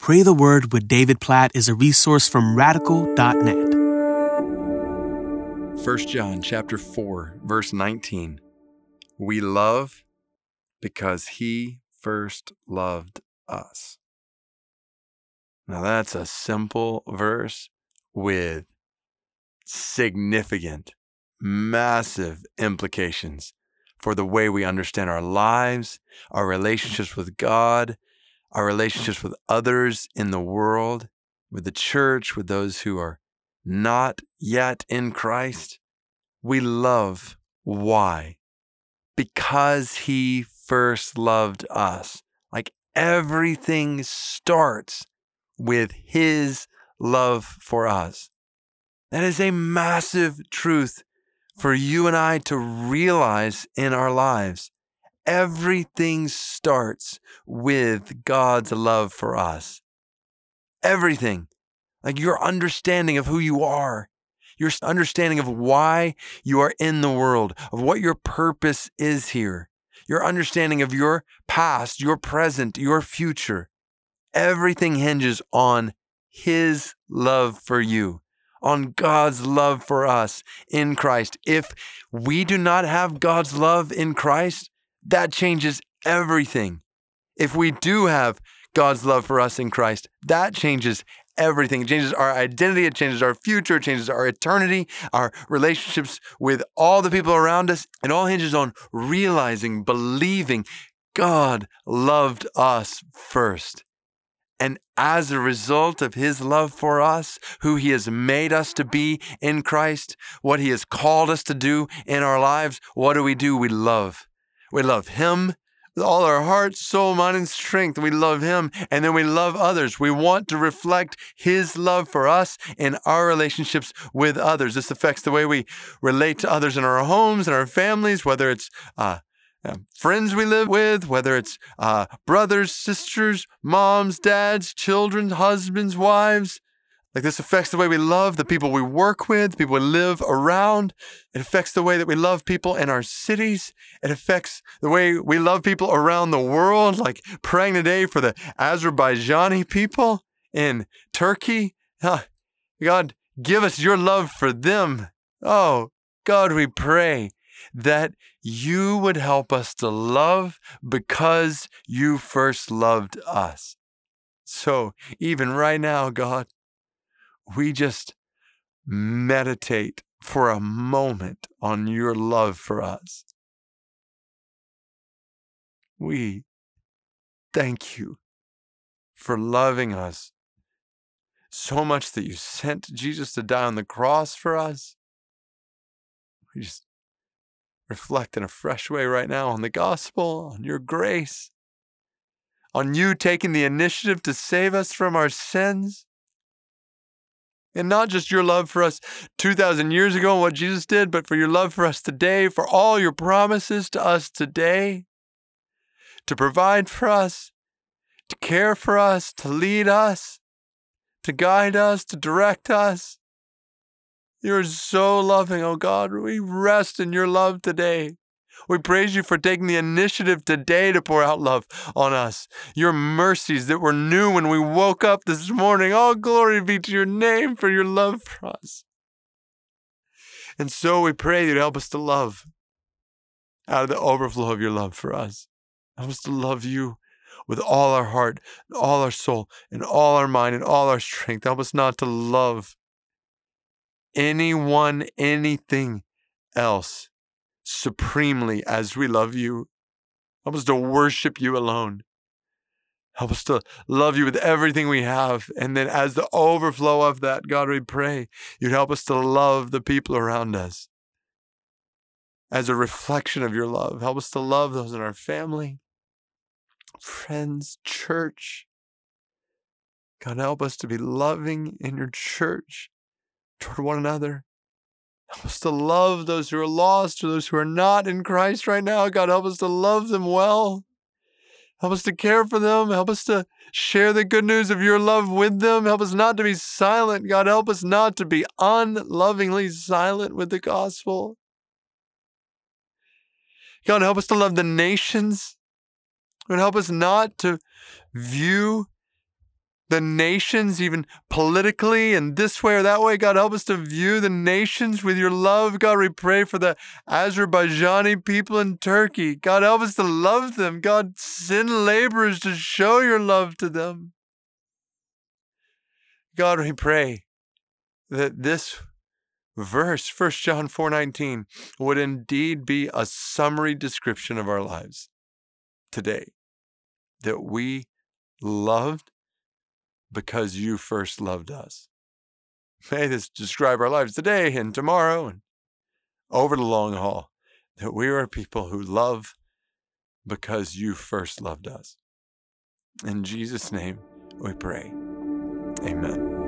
Pray the Word with David Platt is a resource from radical.net. 1 John chapter 4 verse 19 We love because he first loved us. Now that's a simple verse with significant massive implications for the way we understand our lives, our relationships with God, our relationships with others in the world, with the church, with those who are not yet in Christ. We love. Why? Because He first loved us. Like everything starts with His love for us. That is a massive truth for you and I to realize in our lives. Everything starts with God's love for us. Everything. Like your understanding of who you are, your understanding of why you are in the world, of what your purpose is here, your understanding of your past, your present, your future. Everything hinges on His love for you, on God's love for us in Christ. If we do not have God's love in Christ, that changes everything. If we do have God's love for us in Christ, that changes everything. It changes our identity, it changes our future, it changes our eternity, our relationships with all the people around us. It all hinges on realizing, believing God loved us first. And as a result of his love for us, who he has made us to be in Christ, what he has called us to do in our lives, what do we do? We love. We love Him with all our heart, soul, mind, and strength. We love Him and then we love others. We want to reflect His love for us in our relationships with others. This affects the way we relate to others in our homes and our families, whether it's uh, uh, friends we live with, whether it's uh, brothers, sisters, moms, dads, children, husbands, wives. Like this affects the way we love the people we work with, the people we live around. It affects the way that we love people in our cities. It affects the way we love people around the world, like praying today for the Azerbaijani people in Turkey. God, give us your love for them. Oh, God, we pray that you would help us to love because you first loved us. So, even right now, God, we just meditate for a moment on your love for us. We thank you for loving us so much that you sent Jesus to die on the cross for us. We just reflect in a fresh way right now on the gospel, on your grace, on you taking the initiative to save us from our sins. And not just your love for us 2,000 years ago and what Jesus did, but for your love for us today, for all your promises to us today, to provide for us, to care for us, to lead us, to guide us, to direct us. You're so loving, oh God. We rest in your love today. We praise you for taking the initiative today to pour out love on us. Your mercies that were new when we woke up this morning. All glory be to your name for your love for us. And so we pray you'd help us to love out of the overflow of your love for us. Help us to love you with all our heart, and all our soul, and all our mind, and all our strength. Help us not to love anyone, anything else supremely as we love you. Help us to worship you alone. Help us to love you with everything we have. And then, as the overflow of that, God, we pray you'd help us to love the people around us as a reflection of your love. Help us to love those in our family, friends, church. God, help us to be loving in your church toward one another. Help us to love those who are lost or those who are not in Christ right now. God, help us to love them well. Help us to care for them. Help us to share the good news of your love with them. Help us not to be silent. God, help us not to be unlovingly silent with the gospel. God, help us to love the nations. God, help us not to view the nations, even politically and this way or that way. God, help us to view the nations with your love. God, we pray for the Azerbaijani people in Turkey. God, help us to love them. God, send laborers to show your love to them. God, we pray that this verse, 1 John 4:19, would indeed be a summary description of our lives today. That we loved because you first loved us. May this describe our lives today and tomorrow and over the long haul. That we are people who love because you first loved us. In Jesus' name we pray. Amen.